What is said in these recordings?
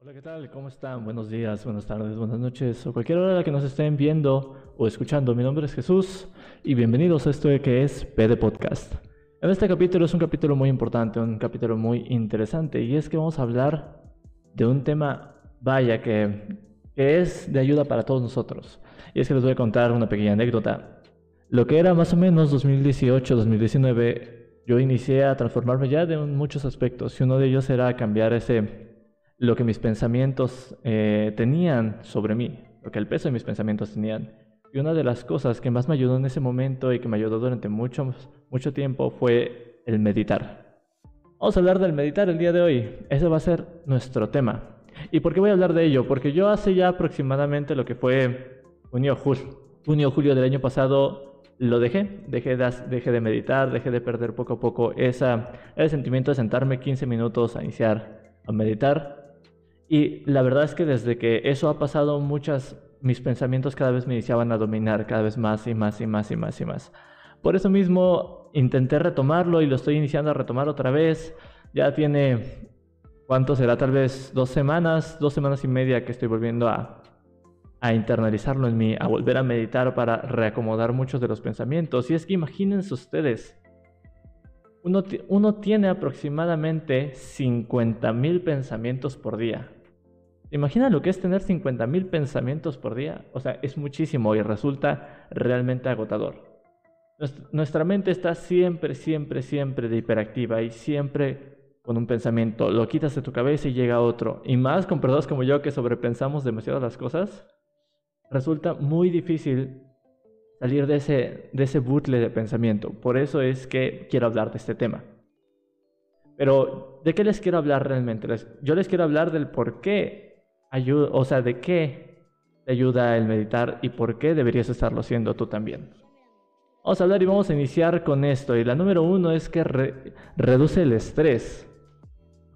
Hola, ¿qué tal? ¿Cómo están? Buenos días, buenas tardes, buenas noches o cualquier hora que nos estén viendo o escuchando. Mi nombre es Jesús y bienvenidos a esto que es PD Podcast. En este capítulo es un capítulo muy importante, un capítulo muy interesante y es que vamos a hablar de un tema, vaya, que, que es de ayuda para todos nosotros. Y es que les voy a contar una pequeña anécdota. Lo que era más o menos 2018-2019 yo inicié a transformarme ya de muchos aspectos y uno de ellos era cambiar ese, lo que mis pensamientos eh, tenían sobre mí, lo que el peso de mis pensamientos tenían. Y una de las cosas que más me ayudó en ese momento y que me ayudó durante mucho, mucho tiempo fue el meditar. Vamos a hablar del meditar el día de hoy. Ese va a ser nuestro tema. ¿Y por qué voy a hablar de ello? Porque yo hace ya aproximadamente lo que fue junio, junio, julio del año pasado lo dejé, dejé de, dejé de meditar, dejé de perder poco a poco esa, ese sentimiento de sentarme 15 minutos a iniciar a meditar. Y la verdad es que desde que eso ha pasado, muchas, mis pensamientos cada vez me iniciaban a dominar cada vez más y más y más y más y más. Por eso mismo intenté retomarlo y lo estoy iniciando a retomar otra vez. Ya tiene, ¿cuánto será? Tal vez dos semanas, dos semanas y media que estoy volviendo a, internalizarlo en mí, a volver a meditar para reacomodar muchos de los pensamientos. Y es que imagínense ustedes, uno, uno tiene aproximadamente 50.000 pensamientos por día. Imagina lo que es tener 50.000 pensamientos por día. O sea, es muchísimo y resulta realmente agotador. Nuestra mente está siempre, siempre, siempre de hiperactiva y siempre con un pensamiento. Lo quitas de tu cabeza y llega otro. Y más con personas como yo que sobrepensamos demasiado las cosas resulta muy difícil salir de ese, de ese bucle de pensamiento. Por eso es que quiero hablar de este tema. Pero, ¿de qué les quiero hablar realmente? yo les quiero hablar del por qué ayuda, o sea, de qué te ayuda el meditar y por qué deberías estarlo haciendo tú también. Vamos a hablar y vamos a iniciar con esto. Y la número uno es que reduce el estrés.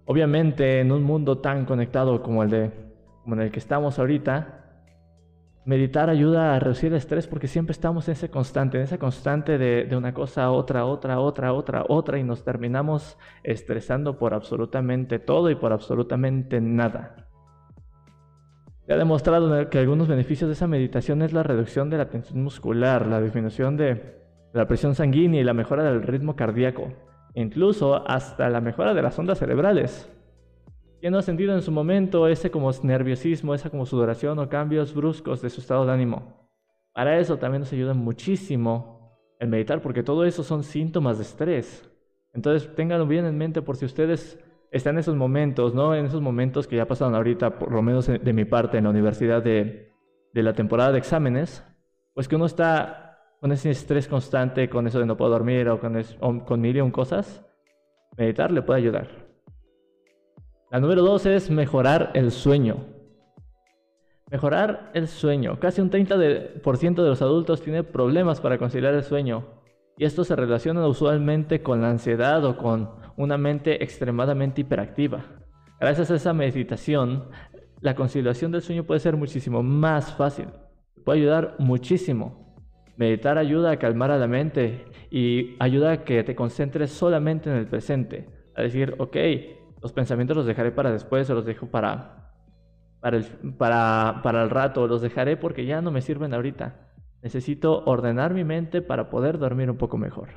Obviamente, en un mundo tan conectado como el, de, como en el que estamos ahorita, Meditar ayuda a reducir el estrés porque siempre estamos en ese constante, en esa constante de, de, una cosa a otra, otra, otra, otra, otra y nos terminamos estresando por absolutamente todo y por absolutamente nada. Se ha demostrado que algunos beneficios de esa meditación es la reducción de la tensión muscular, la disminución de la presión sanguínea y la mejora del ritmo cardíaco, incluso hasta la mejora de las ondas cerebrales. ¿Quién no ha sentido en su momento ese como nerviosismo, esa como sudoración o cambios bruscos de su estado de ánimo? Para eso también nos ayuda muchísimo el meditar, porque todo eso son síntomas de estrés. Entonces ténganlo bien en mente por si ustedes están en esos momentos, ¿no? En esos momentos que ya pasaron ahorita, por lo menos de mi parte en la universidad de, de la temporada de exámenes, pues que uno está con ese estrés constante, con eso de no poder dormir o con, o con mil y un cosas, meditar le puede ayudar. La número dos es mejorar el sueño. Mejorar el sueño. Casi un 30% de los adultos tiene problemas para conciliar el sueño. Y esto se relaciona usualmente con la ansiedad o con una mente extremadamente hiperactiva. Gracias a esa meditación, la conciliación del sueño puede ser muchísimo más fácil. Puede ayudar muchísimo. Meditar ayuda a calmar a la mente y ayuda a que te concentres solamente en el presente. A decir, ok, los pensamientos los dejaré para después o los dejo para, para, el, para, para el rato, los dejaré porque ya no me sirven ahorita. Necesito ordenar mi mente para poder dormir un poco mejor.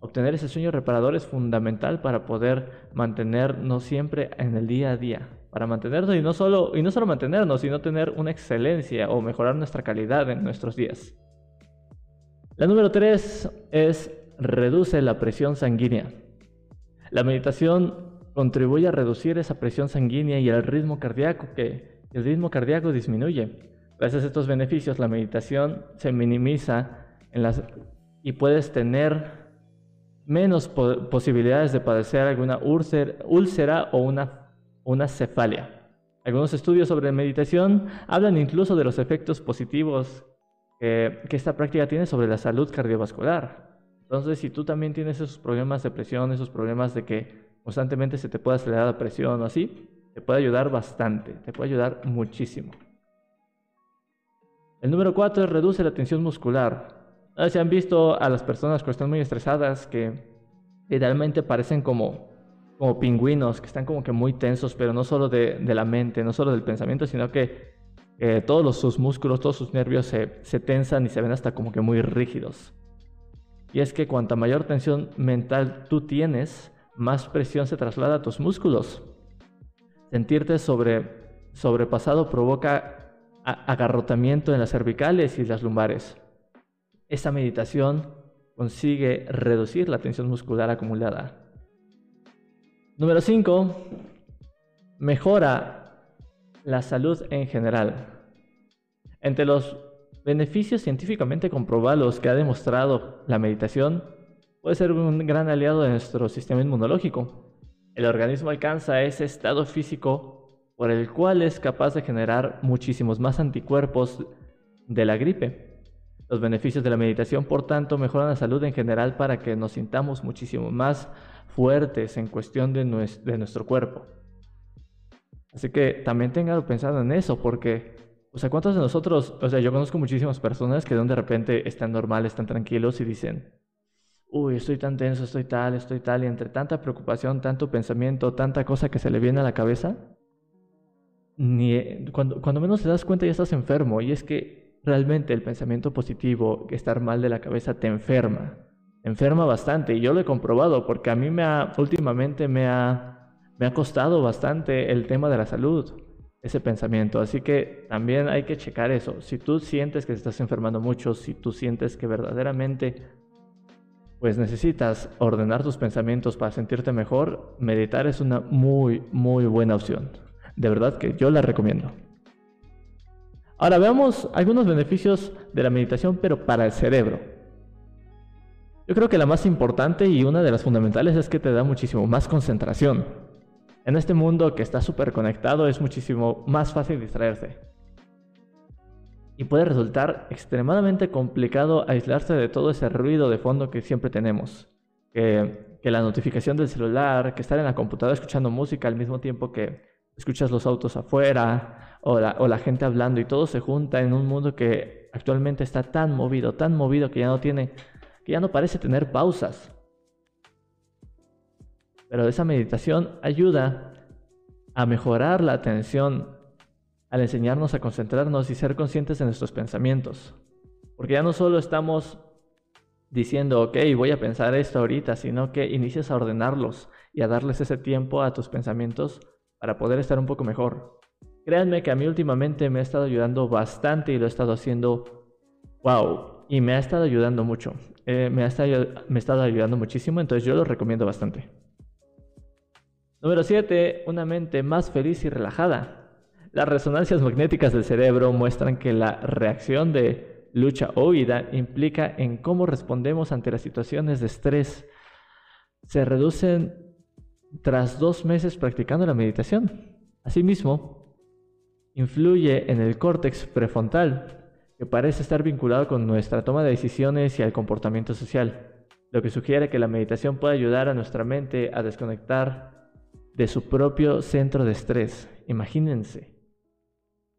Obtener ese sueño reparador es fundamental para poder mantenernos siempre en el día a día. Para mantenernos y no solo, y no solo mantenernos, sino tener una excelencia o mejorar nuestra calidad en nuestros días. La número 3 es reduce la presión sanguínea. La meditación contribuye a reducir esa presión sanguínea y el ritmo cardíaco, que el ritmo cardíaco disminuye. Gracias a estos beneficios, la meditación se minimiza y puedes tener menos posibilidades de padecer alguna úlcera, o una, una cefalia. Algunos estudios sobre meditación hablan incluso de los efectos positivos que, que esta práctica tiene sobre la salud cardiovascular. Entonces, si tú también tienes esos problemas de presión, esos problemas de que constantemente se te puede acelerar la presión o así, te puede ayudar bastante, te puede ayudar muchísimo. El número 4 es reduce la tensión muscular. Se han visto a las personas que están muy estresadas que idealmente parecen como, como pingüinos que están como que muy tensos, pero no solo de, la mente, no solo del pensamiento, sino que todos los, sus músculos, todos sus nervios se, se tensan y se ven hasta como que muy rígidos. Y es que cuanta mayor tensión mental tú tienes, más presión se traslada a tus músculos. Sentirte sobre, sobrepasado provoca agarrotamiento en las cervicales y las lumbares. Esta meditación consigue reducir la tensión muscular acumulada. Número 5. Mejora la salud en general. Entre los beneficios científicamente comprobados que ha demostrado la meditación, puede ser un gran aliado de nuestro sistema inmunológico. El organismo alcanza ese estado físico por el cual es capaz de generar muchísimos más anticuerpos de la gripe. Los beneficios de la meditación, por tanto, mejoran la salud en general para que nos sintamos muchísimo más fuertes en cuestión de, nuestro cuerpo. Así que también tengan pensado en eso, porque o sea, ¿cuántos de nosotros, o sea, yo conozco muchísimas personas que de repente están normales, están tranquilos y dicen, uy, estoy tan tenso, estoy tal, estoy tal, y entre tanta preocupación, tanto pensamiento, tanta cosa que se le viene a la cabeza, ni, cuando, cuando menos te das cuenta ya estás enfermo. Y es que realmente el pensamiento positivo, estar mal de la cabeza, te enferma. Enferma bastante. Y yo lo he comprobado porque a mí me ha, últimamente me ha, me ha costado bastante el tema de la salud ese pensamiento. Así que también hay que checar eso. Si tú sientes que estás enfermando mucho, si tú sientes que verdaderamente pues necesitas ordenar tus pensamientos para sentirte mejor, meditar es una muy, muy buena opción. De verdad que yo la recomiendo. Ahora veamos algunos beneficios de la meditación, pero para el cerebro. Yo creo que la más importante y una de las fundamentales es que te da muchísimo más concentración. En este mundo que está súper conectado es muchísimo más fácil distraerse. Y puede resultar extremadamente complicado aislarse de todo ese ruido de fondo que siempre tenemos. Que, la notificación del celular, que estar en la computadora escuchando música al mismo tiempo que escuchas los autos afuera o la, gente hablando y todo se junta en un mundo que actualmente está tan movido, tan movido que ya no tiene, que ya no parece tener pausas. Pero esa meditación ayuda a mejorar la atención al enseñarnos a concentrarnos y ser conscientes de nuestros pensamientos. Porque ya no solo estamos diciendo, ok, voy a pensar esto ahorita, sino que inicias a ordenarlos y a darles ese tiempo a tus pensamientos para poder estar un poco mejor. Créanme que a mí últimamente me ha estado ayudando bastante y lo he estado haciendo, wow, y me ha estado ayudando mucho. Eh, me, ha estado, me ayudando muchísimo, entonces yo lo recomiendo bastante. Número 7. Una mente más feliz y relajada. Las resonancias magnéticas del cerebro muestran que la reacción de lucha o huida implica en cómo respondemos ante las situaciones de estrés. Se reducen tras dos meses practicando la meditación. Asimismo, influye en el córtex prefrontal, que parece estar vinculado con nuestra toma de decisiones y al comportamiento social, lo que sugiere que la meditación puede ayudar a nuestra mente a desconectar de su propio centro de estrés. Imagínense.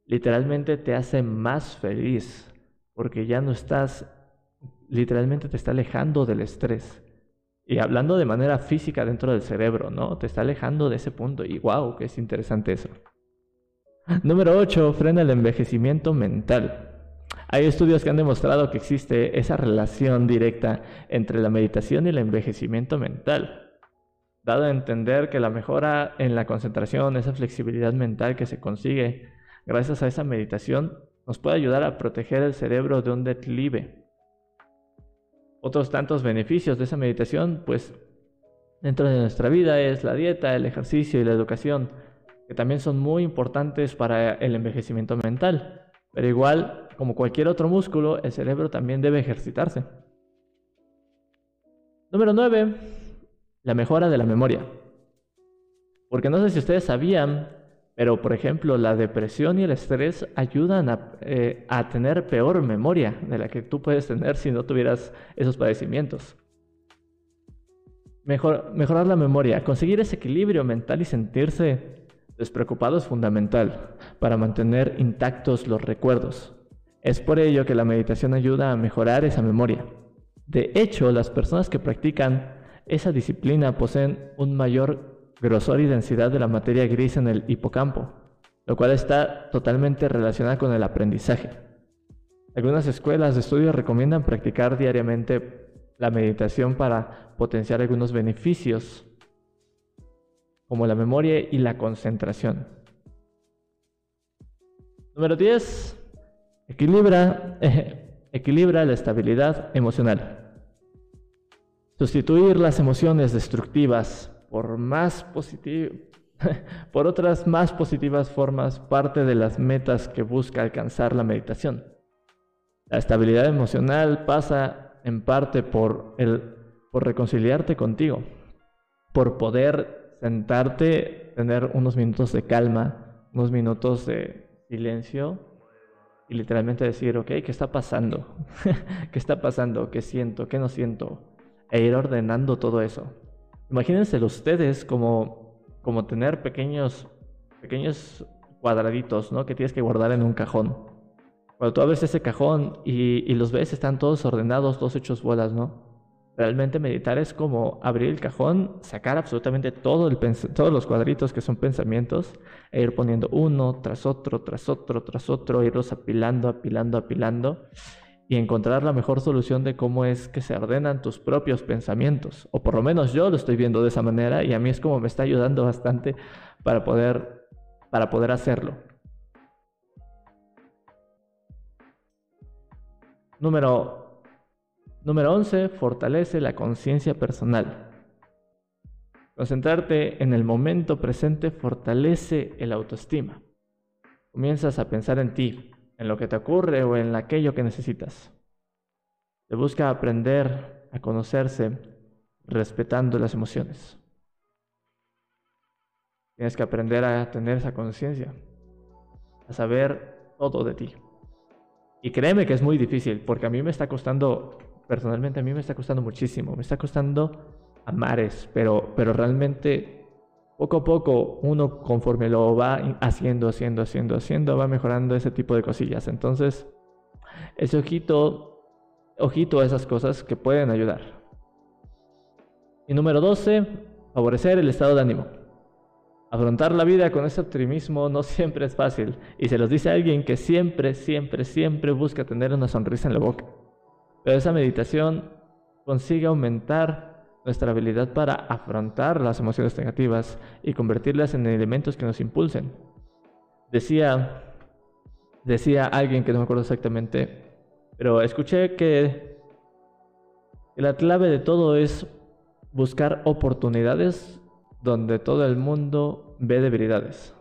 Literalmente te hace más feliz porque ya no estás, literalmente te está alejando del estrés. Y hablando de manera física dentro del cerebro, ¿no? Te está alejando de ese punto. Y wow, que es interesante eso. Número 8. Frena el envejecimiento mental. Hay estudios que han demostrado que existe esa relación directa entre la meditación y el envejecimiento mental dado a entender que la mejora en la concentración, esa flexibilidad mental que se consigue gracias a esa meditación, nos puede ayudar a proteger el cerebro de un declive. Otros tantos beneficios de esa meditación, pues dentro de nuestra vida es la dieta, el ejercicio y la educación, que también son muy importantes para el envejecimiento mental. Pero igual, como cualquier otro músculo, el cerebro también debe ejercitarse. Número 9 la mejora de la memoria. Porque no sé si ustedes sabían, pero por ejemplo la depresión y el estrés ayudan a, eh, tener peor memoria de la que tú puedes tener si no tuvieras esos padecimientos. mejorar la memoria, conseguir ese equilibrio mental y sentirse despreocupado es fundamental para mantener intactos los recuerdos. Es por ello que la meditación ayuda a mejorar esa memoria. De hecho, las personas que practican esa disciplina poseen un mayor grosor y densidad de la materia gris en el hipocampo, lo cual está totalmente relacionado con el aprendizaje. Algunas escuelas de estudio recomiendan practicar diariamente la meditación para potenciar algunos beneficios, como la memoria y la concentración. Número 10. Equilibra, equilibra la estabilidad emocional. Sustituir las emociones destructivas por, más por otras más positivas formas parte de las metas que busca alcanzar la meditación. La estabilidad emocional pasa en parte por, el, por reconciliarte contigo, por poder sentarte, tener unos minutos de calma, unos minutos de silencio y literalmente decir, ok, ¿qué está pasando? ¿Qué está pasando? ¿Qué siento? ¿Qué no siento? E ir ordenando todo eso. Imagínense ustedes como, como tener pequeños, pequeños cuadraditos, ¿no? Que tienes que guardar en un cajón. Cuando tú abres ese cajón y, y los ves, están todos ordenados, todos hechos bolas, ¿no? Realmente meditar es como abrir el cajón, sacar absolutamente todo todos los cuadritos que son pensamientos e ir poniendo uno tras otro, tras otro, tras otro, irlos apilando, apilando, apilando y encontrar la mejor solución de cómo es que se ordenan tus propios pensamientos. O por lo menos yo lo estoy viendo de esa manera y a mí es como me está ayudando bastante para poder, para poder hacerlo. Número Número 11. Fortalece la conciencia personal. Concentrarte en el momento presente fortalece el autoestima. Comienzas a pensar en ti, en lo que te ocurre o en aquello que necesitas. Se busca aprender a conocerse respetando las emociones. Tienes que aprender a tener esa conciencia, a saber todo de ti. Y créeme que es muy difícil, porque a mí me está costando personalmente a mí me está costando muchísimo, me está costando a mares, pero, pero realmente poco a poco uno conforme lo va haciendo, haciendo, haciendo, haciendo, va mejorando ese tipo de cosillas. Entonces, ese ojito, ojito a esas cosas que pueden ayudar. Y número 12, favorecer el estado de ánimo. Afrontar la vida con ese optimismo no siempre es fácil, y se los dice alguien que siempre, siempre, siempre busca tener una sonrisa en la boca. Pero esa meditación consigue aumentar nuestra habilidad para afrontar las emociones negativas y convertirlas en elementos que nos impulsen. Decía, decía alguien que no me acuerdo exactamente, pero escuché que la clave de todo es buscar oportunidades donde todo el mundo ve debilidades.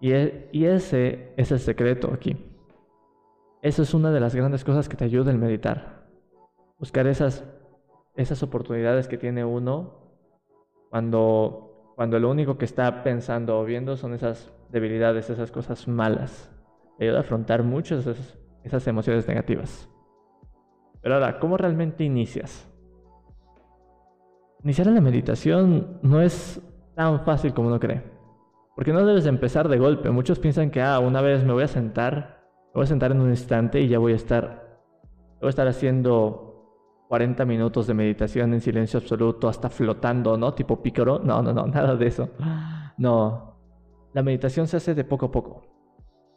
Y, e, y ese es el secreto aquí. Eso es una de las grandes cosas que te ayuda el meditar. Buscar esas, esas oportunidades que tiene uno cuando, cuando lo único que está pensando o viendo son esas debilidades, esas cosas malas. Te ayuda a afrontar muchas esas, esas emociones negativas. Pero ahora, ¿cómo realmente inicias? Iniciar en la meditación no es tan fácil como uno cree. Porque no debes empezar de golpe. Muchos piensan que, ah, una vez me voy a sentar voy a sentar en un instante y ya voy a estar, voy a estar haciendo 40 minutos de meditación en silencio absoluto, hasta flotando, ¿no? Tipo pícaro. No, no, no, nada de eso. No. La meditación se hace de poco a poco.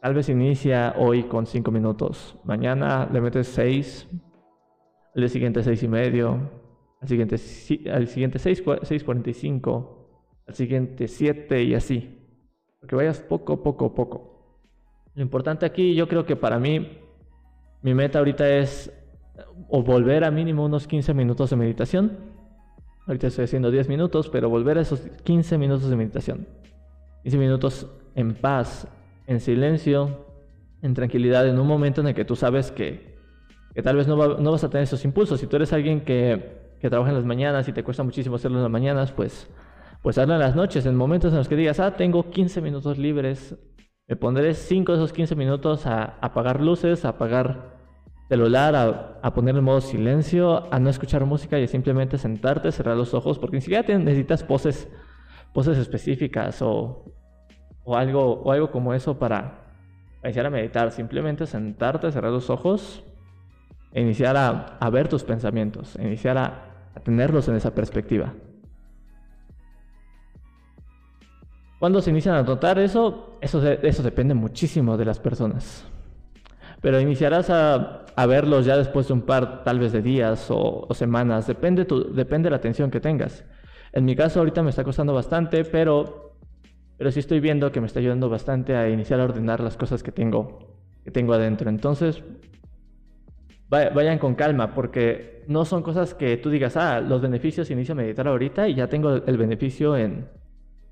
Tal vez inicia hoy con 5 minutos. Mañana le metes 6. El siguiente 6 y medio. Al siguiente, al siguiente 6.45. Al siguiente 7 y así. Porque vayas poco, poco, poco. Lo importante aquí, yo creo que para mí, mi meta ahorita es o volver a mínimo unos 15 minutos de meditación. Ahorita estoy haciendo 10 minutos, pero volver a esos 15 minutos de meditación. 15 minutos en paz, en silencio, en tranquilidad, en un momento en el que tú sabes que, que tal vez no, no, vas a tener esos impulsos. Si tú eres alguien que, que, trabaja en las mañanas y te cuesta muchísimo hacerlo en las mañanas, pues, pues hazlo en las noches, en momentos en los que digas, ah, tengo 15 minutos libres, me pondré 5 de esos 15 minutos a apagar luces, a apagar celular, a, poner en modo silencio, a no escuchar música y a simplemente sentarte, cerrar los ojos, porque ni siquiera necesitas poses, poses específicas o, o, algo, o algo como eso para, iniciar a meditar. Simplemente sentarte, cerrar los ojos e iniciar a, ver tus pensamientos, iniciar a tenerlos en esa perspectiva. ¿Cuándo se inician a notar eso? Eso, eso depende muchísimo de las personas. Pero iniciarás a, verlos ya después de un par, tal vez de días o, semanas. Depende, tu, depende de la atención que tengas. En mi caso ahorita me está costando bastante, pero, pero sí estoy viendo que me está ayudando bastante a iniciar a ordenar las cosas que tengo, que tengo adentro. Entonces, vayan con calma, porque no son cosas que tú digas, ah, los beneficios inicio a meditar ahorita y ya tengo el beneficio en,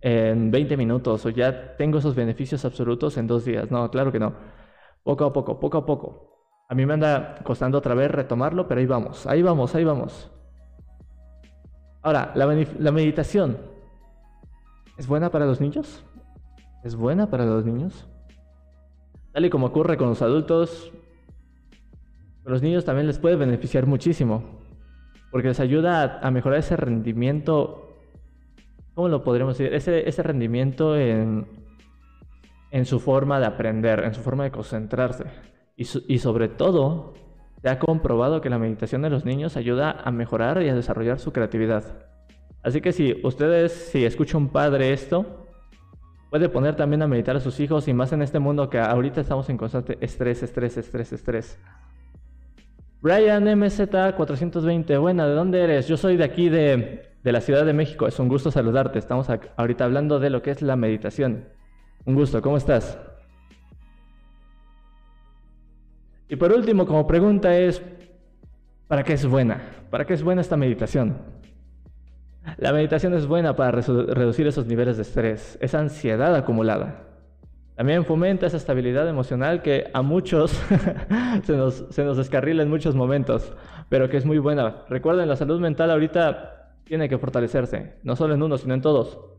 en 20 minutos o ya tengo esos beneficios absolutos en dos días. No, claro que no. Poco a poco, poco a poco. A mí me anda costando otra vez retomarlo, pero ahí vamos, ahí vamos, ahí vamos. Ahora, la, meditación. ¿Es buena para los niños? ¿Es buena para los niños? Tal y como ocurre con los adultos, los niños también les puede beneficiar muchísimo, porque les ayuda a, mejorar ese rendimiento, ¿cómo lo podríamos decir? Ese rendimiento en, en su forma de aprender, en su forma de concentrarse. Y, sobre todo, se ha comprobado que la meditación de los niños ayuda a mejorar y a desarrollar su creatividad. Así que si ustedes, si escucha un padre esto, puede poner también a meditar a sus hijos y más en este mundo que ahorita estamos en constante estrés, estrés, estrés, estrés. Brian MZ420, buena, ¿de dónde eres? Yo soy de aquí de, de la Ciudad de México, es un gusto saludarte. Estamos ahorita hablando de lo que es la meditación. Un gusto, ¿cómo estás? Y por último, como pregunta es, ¿para qué es buena? ¿Para qué es buena esta meditación? La meditación es buena para reducir esos niveles de estrés, esa ansiedad acumulada. También fomenta esa estabilidad emocional que a muchos se, nos, se nos descarrila en muchos momentos, pero que es muy buena. Recuerden, la salud mental ahorita tiene que fortalecerse, no solo en uno, sino en todos.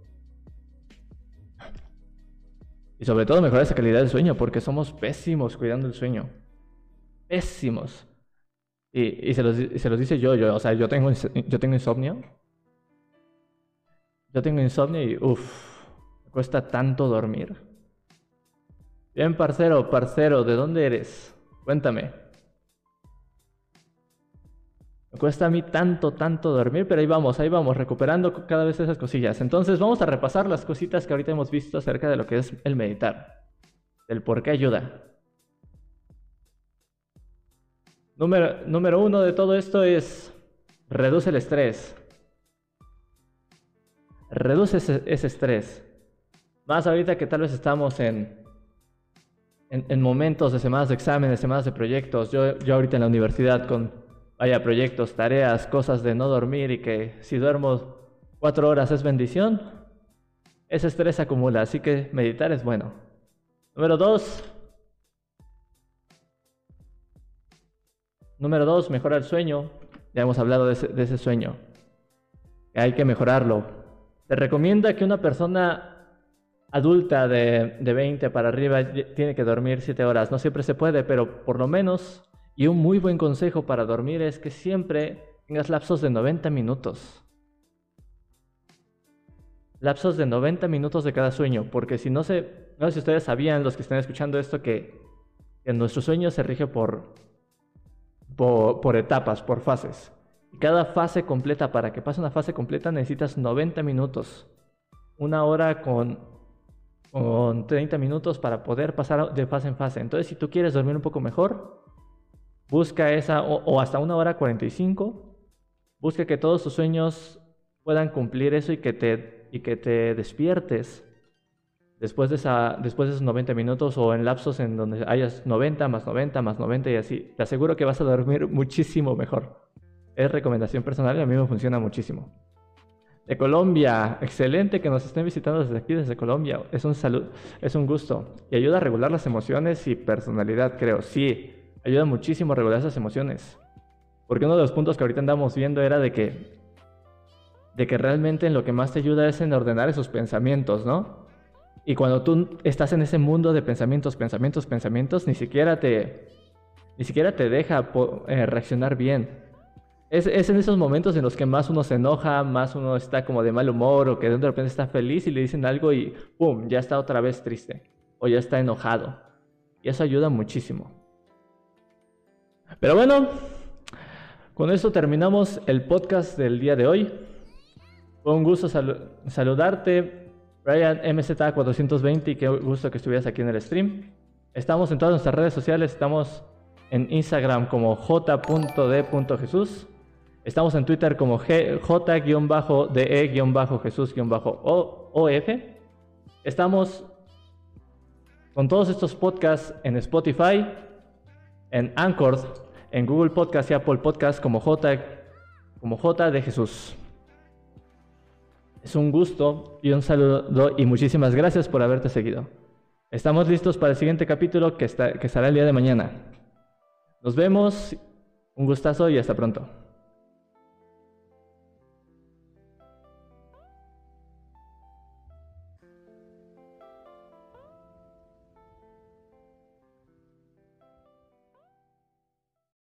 Y sobre todo mejorar esa calidad del sueño, porque somos pésimos cuidando el sueño pésimos. Y, se, los, dice yo, yo, o sea, yo tengo, yo tengo insomnio. Yo tengo insomnio y uff, me cuesta tanto dormir. Bien, parcero, parcero, ¿de dónde eres? Cuéntame. Cuesta a mí tanto, tanto dormir, pero ahí vamos, ahí vamos, recuperando cada vez esas cosillas. Entonces vamos a repasar las cositas que ahorita hemos visto acerca de lo que es el meditar, del por qué ayuda. Número, número uno de todo esto es reduce el estrés. Reduce ese, estrés. Más ahorita que tal vez estamos en, en, momentos de semanas de exámenes, semanas de proyectos. Yo, yo ahorita en la universidad con, vaya, proyectos, tareas, cosas de no dormir y que si duermo cuatro horas es bendición. Ese estrés acumula, así que meditar es bueno. Número dos, Número dos, mejora el sueño. Ya hemos hablado de ese, sueño. Hay que mejorarlo. Se recomienda que una persona adulta de, de 20 para arriba tiene que dormir 7 horas. No siempre se puede, pero por lo menos, y un muy buen consejo para dormir es que siempre tengas lapsos de 90 minutos. Lapsos de 90 minutos de cada sueño, porque si no sé, no sé si ustedes sabían, los que están escuchando esto, que, que nuestro sueño se rige por por, etapas, por fases. Y cada fase completa, para que pase una fase completa necesitas 90 minutos. Una hora con, con 30 minutos para poder pasar de fase en fase. Entonces, si tú quieres dormir un poco mejor, busca esa, o, hasta una hora 45, busca que todos tus sueños puedan cumplir eso y que te, y que te despiertes después de, esa, después de esos 90 minutos o en lapsos en donde hayas 90 más 90 más 90 y así, te aseguro que vas a dormir muchísimo mejor. Es recomendación personal y a mí me funciona muchísimo. De Colombia, excelente que nos estén visitando desde aquí, desde Colombia. Es un salud, es un gusto. Y ayuda a regular las emociones y personalidad, creo. Sí, ayuda muchísimo a regular esas emociones. Porque uno de los puntos que ahorita andamos viendo era de que, de que realmente en lo que más te ayuda es en ordenar esos pensamientos, ¿no? Y cuando tú estás en ese mundo de pensamientos, pensamientos, pensamientos, ni siquiera te, ni siquiera te deja eh, reaccionar bien. Es, es, en esos momentos en los que más uno se enoja, más uno está como de mal humor o que de repente está feliz y le dicen algo y ¡pum! ya está otra vez triste o ya está enojado. Y eso ayuda muchísimo. Pero bueno, con eso terminamos el podcast del día de hoy. Fue un gusto saludarte. Brian MZ420 y qué gusto que estuvieras aquí en el stream. Estamos en todas nuestras redes sociales, estamos en Instagram como j.d.jesús. Estamos en Twitter como j-de-jesús-of. Estamos con todos estos podcasts en Spotify, en Anchor, en Google Podcast y Apple Podcast como J, como J de Jesús. Es un gusto y un saludo y muchísimas gracias por haberte seguido. Estamos listos para el siguiente capítulo que, está, que estará el día de mañana. Nos vemos, un gustazo y hasta pronto.